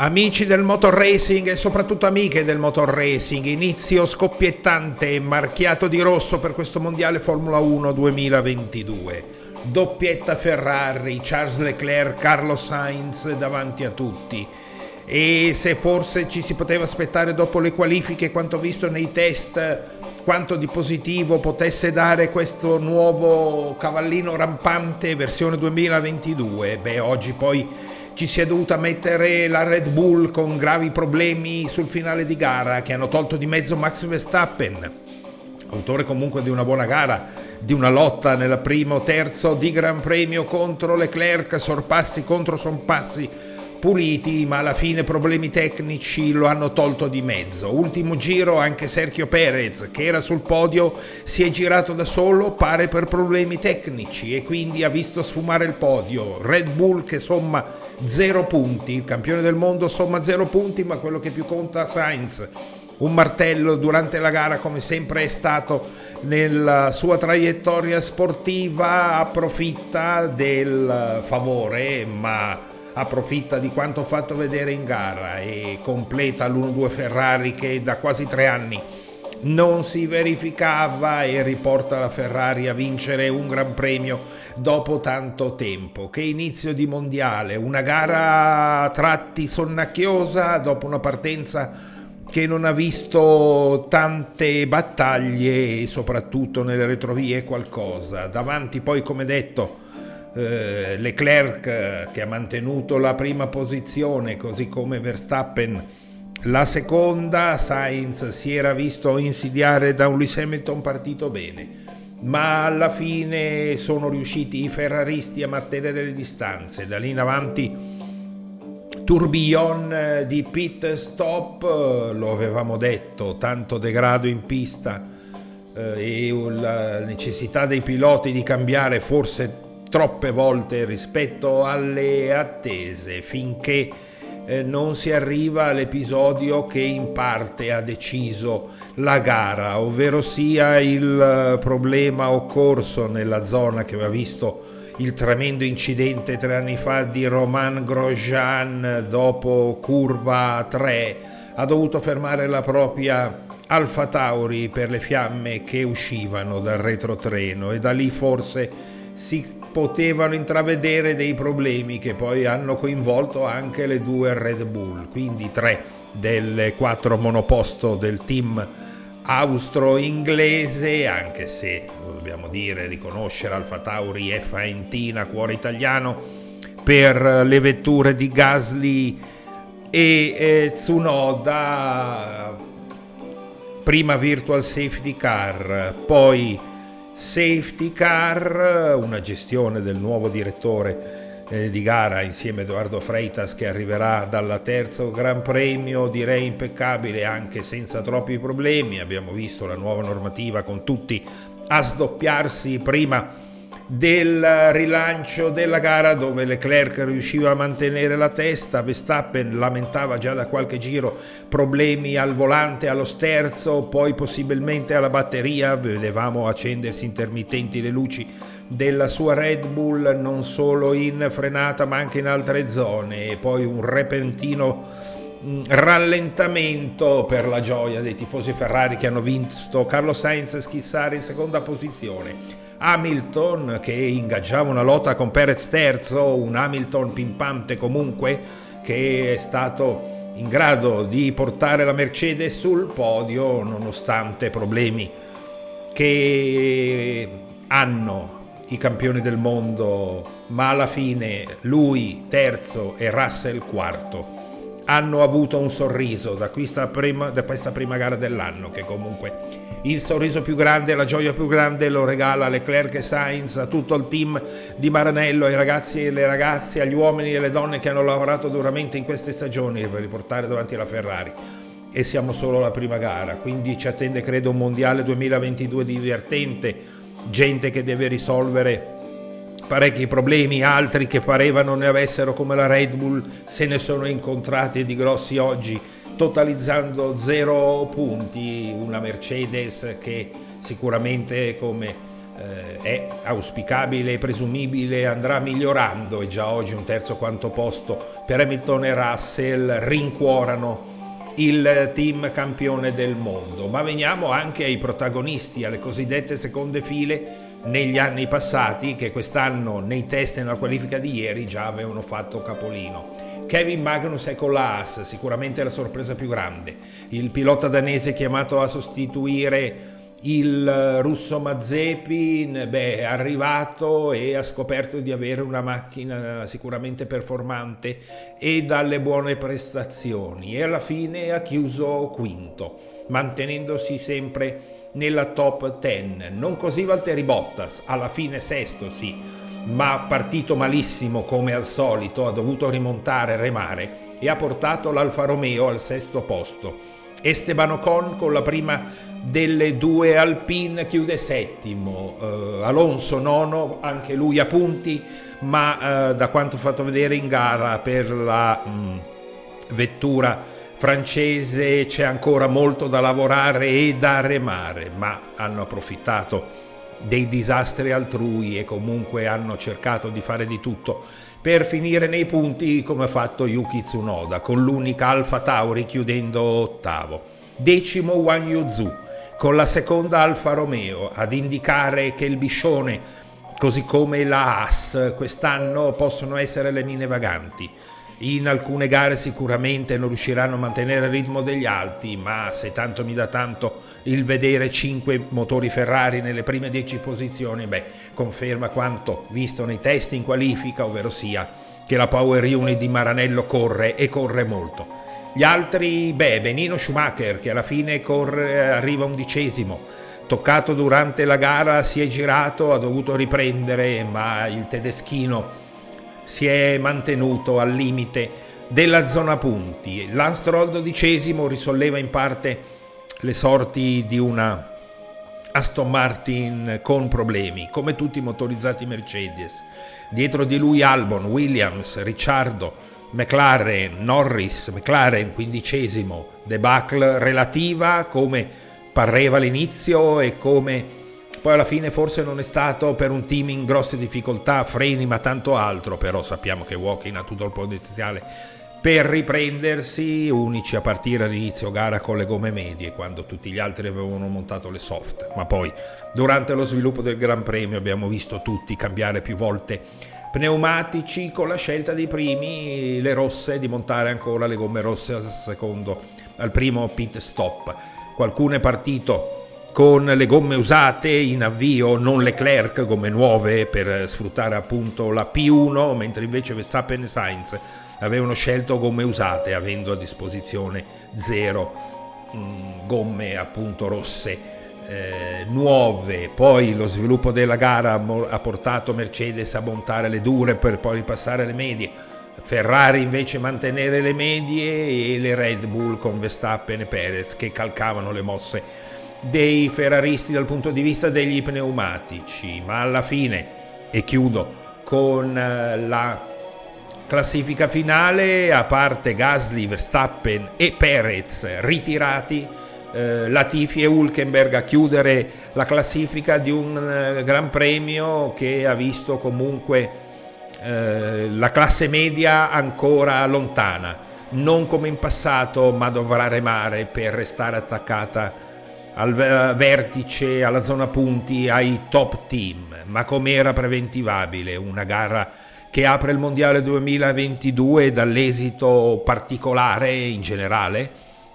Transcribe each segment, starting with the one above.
Amici del motor racing e soprattutto amiche del motor racing, inizio scoppiettante e marchiato di rosso per questo mondiale Formula 1 2022. Doppietta Ferrari, Charles Leclerc, Carlos Sainz davanti a tutti. E se forse ci si poteva aspettare dopo le qualifiche quanto visto nei test, quanto di positivo potesse dare questo nuovo cavallino rampante versione 2022, beh oggi poi ci si è dovuta mettere la Red Bull con gravi problemi sul finale di gara che hanno tolto di mezzo Max Verstappen, autore comunque di una buona gara, di una lotta nel primo terzo di Gran Premio contro Leclerc, sorpassi contro sorpassi puliti, ma alla fine problemi tecnici lo hanno tolto di mezzo. Ultimo giro anche Sergio Perez, che era sul podio, si è girato da solo, pare per problemi tecnici e quindi ha visto sfumare il podio. Red Bull che somma zero punti, il campione del mondo somma zero punti, ma quello che più conta Sainz. Un martello durante la gara come sempre è stato nella sua traiettoria sportiva, approfitta del favore, ma approfitta di quanto fatto vedere in gara e completa l'1-2 Ferrari che da quasi tre anni non si verificava e riporta la Ferrari a vincere un Gran Premio dopo tanto tempo. Che inizio di mondiale, una gara a tratti sonnacchiosa dopo una partenza che non ha visto tante battaglie e soprattutto nelle retrovie qualcosa. Davanti poi, come detto, eh, Leclerc che ha mantenuto la prima posizione, così come Verstappen la seconda, Sainz si era visto insidiare da un Lewis Hamilton partito bene, ma alla fine sono riusciti i ferraristi a mantenere le distanze. Da lì in avanti tourbillon di pit stop, lo avevamo detto, tanto degrado in pista eh, e la necessità dei piloti di cambiare forse troppe volte rispetto alle attese finché non si arriva all'episodio che in parte ha deciso la gara, ovvero sia il eh, problema occorso nella zona che aveva visto il tremendo incidente tre anni fa di Roman Grosjean dopo curva 3 ha dovuto fermare la propria Alfa Tauri per le fiamme che uscivano dal retrotreno e da lì forse si potevano intravedere dei problemi che poi hanno coinvolto anche le due Red Bull, quindi tre delle quattro monoposto del team austro-inglese, anche se dobbiamo dire, riconoscere Alfa Tauri e Faentina, cuore italiano, per le vetture di Gasly e Tsunoda, prima virtual safety car, poi Safety Car, una gestione del nuovo direttore eh, di gara insieme a Edoardo Freitas che arriverà dal terzo Gran Premio, direi impeccabile anche senza troppi problemi. Abbiamo visto la nuova normativa con tutti a sdoppiarsi prima del rilancio della gara dove Leclerc riusciva a mantenere la testa, Verstappen lamentava già da qualche giro problemi al volante, allo sterzo, poi possibilmente alla batteria, vedevamo accendersi intermittenti le luci della sua Red Bull non solo in frenata ma anche in altre zone. E poi un repentino rallentamento per la gioia dei tifosi Ferrari che hanno visto Carlo Sainz schissare in seconda posizione. Hamilton che ingaggiava una lotta con Perez terzo, un Hamilton pimpante comunque che è stato in grado di portare la Mercedes sul podio nonostante problemi che hanno i campioni del mondo, ma alla fine lui terzo e Russell quarto hanno avuto un sorriso da questa prima, da questa prima gara dell'anno che comunque il sorriso più grande, la gioia più grande lo regala Leclerc e Sainz a tutto il team di Maranello, ai ragazzi e le ragazze, agli uomini e alle donne che hanno lavorato duramente in queste stagioni per riportare davanti alla Ferrari. E siamo solo alla prima gara, quindi ci attende credo un mondiale 2022 divertente, gente che deve risolvere parecchi problemi, altri che parevano ne avessero come la Red Bull se ne sono incontrati di grossi oggi totalizzando zero punti, una Mercedes che sicuramente come eh, è auspicabile e presumibile andrà migliorando e già oggi un terzo quanto posto per Hamilton e Russell rincuorano il team campione del mondo. Ma veniamo anche ai protagonisti, alle cosiddette seconde file negli anni passati che quest'anno nei test e nella qualifica di ieri già avevano fatto capolino. Kevin Magnus è con la Haas, sicuramente la sorpresa più grande. Il pilota danese chiamato a sostituire il russo Mazepin beh, è arrivato e ha scoperto di avere una macchina sicuramente performante e dalle buone prestazioni e alla fine ha chiuso quinto, mantenendosi sempre nella top 10. Non così Valtteri Bottas, alla fine sesto sì, ma partito malissimo come al solito, ha dovuto rimontare, remare e ha portato l'Alfa Romeo al sesto posto. Esteban Ocon con la prima delle due Alpine chiude settimo, uh, Alonso nono, anche lui a punti, ma uh, da quanto fatto vedere in gara per la um, vettura francese c'è ancora molto da lavorare e da remare, ma hanno approfittato dei disastri altrui e comunque hanno cercato di fare di tutto per finire nei punti come ha fatto Yuki Tsunoda con l'unica Alfa Tauri chiudendo ottavo. Decimo Wang Yuzu con la seconda Alfa Romeo ad indicare che il Biscione, così come la Haas, quest'anno possono essere le mine vaganti. In alcune gare sicuramente non riusciranno a mantenere il ritmo degli alti, ma se tanto mi dà tanto il vedere 5 motori Ferrari nelle prime 10 posizioni, beh, conferma quanto visto nei test in qualifica, ovvero sia che la Power Unit di Maranello corre e corre molto. Gli altri, beh, Benino Schumacher che alla fine corre, arriva undicesimo, toccato durante la gara, si è girato, ha dovuto riprendere, ma il tedeschino si è mantenuto al limite della zona punti. L'Anstroll dodicesimo risolleva in parte le sorti di una Aston Martin con problemi, come tutti i motorizzati Mercedes. Dietro di lui Albon, Williams, Ricciardo, McLaren, Norris, McLaren quindicesimo, debacle relativa come pareva all'inizio e come poi alla fine forse non è stato per un team in grosse difficoltà, freni ma tanto altro, però sappiamo che Walking ha tutto il potenziale per riprendersi, unici a partire all'inizio gara con le gomme medie, quando tutti gli altri avevano montato le soft, ma poi durante lo sviluppo del Gran Premio abbiamo visto tutti cambiare più volte pneumatici con la scelta dei primi, le rosse, di montare ancora le gomme rosse al secondo, al primo pit stop. Qualcuno è partito con le gomme usate in avvio, non Leclerc, gomme nuove per sfruttare appunto la P1, mentre invece Verstappen e Sainz avevano scelto gomme usate avendo a disposizione zero mh, mm, gomme appunto rosse eh, nuove, poi lo sviluppo della gara ha portato Mercedes a montare le dure per poi ripassare le medie, Ferrari invece mantenere le medie e le Red Bull con Verstappen e Perez che calcavano le mosse dei ferraristi dal punto di vista degli pneumatici, ma alla fine, e chiudo con eh, la classifica finale, a parte Gasly, Verstappen e Perez ritirati, eh, Latifi e Hulkenberg a chiudere la classifica di un eh, Gran Premio che ha visto comunque eh, la classe media ancora lontana, non come in passato, ma dovrà remare per restare attaccata al vertice, alla zona punti, ai top team, ma come era preventivabile, una gara che apre il Mondiale 2022 dall'esito particolare in generale,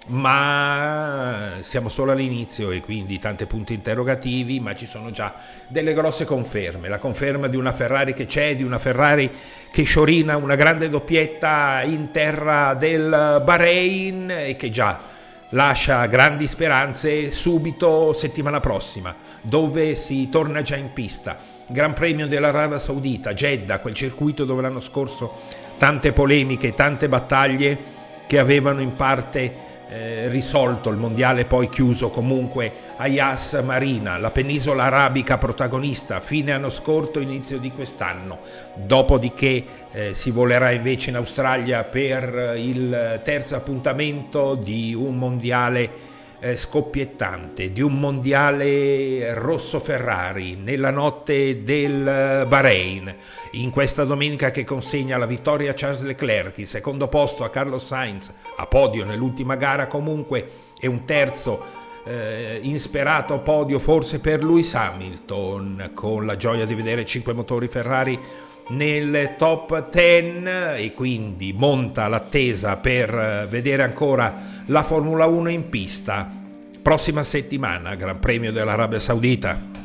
ma siamo solo all'inizio e quindi tanti punti interrogativi, ma ci sono già delle grosse conferme. La conferma di una Ferrari che c'è, di una Ferrari che sciorina una grande doppietta in terra del Bahrain e che già lascia grandi speranze subito settimana prossima, dove si torna già in pista. Gran Premio dell'Arabia Saudita, Jeddah, quel circuito dove l'anno scorso tante polemiche, tante battaglie che avevano in parte eh, risolto il mondiale poi chiuso comunque a Yas Marina, la penisola arabica protagonista fine anno scorso, inizio di quest'anno. Dopodiché eh, si volerà invece in Australia per il terzo appuntamento di un mondiale eh, scoppiettante di un mondiale rosso Ferrari nella notte del Bahrain, in questa domenica che consegna la vittoria a Charles Leclerc, il secondo posto a Carlos Sainz, a podio nell'ultima gara comunque, e un terzo eh, insperato podio forse per Lewis Hamilton, con la gioia di vedere cinque motori Ferrari nel top 10 e quindi monta l'attesa per eh, vedere ancora la Formula 1 in pista. Prossima settimana, Gran Premio dell'Arabia Saudita.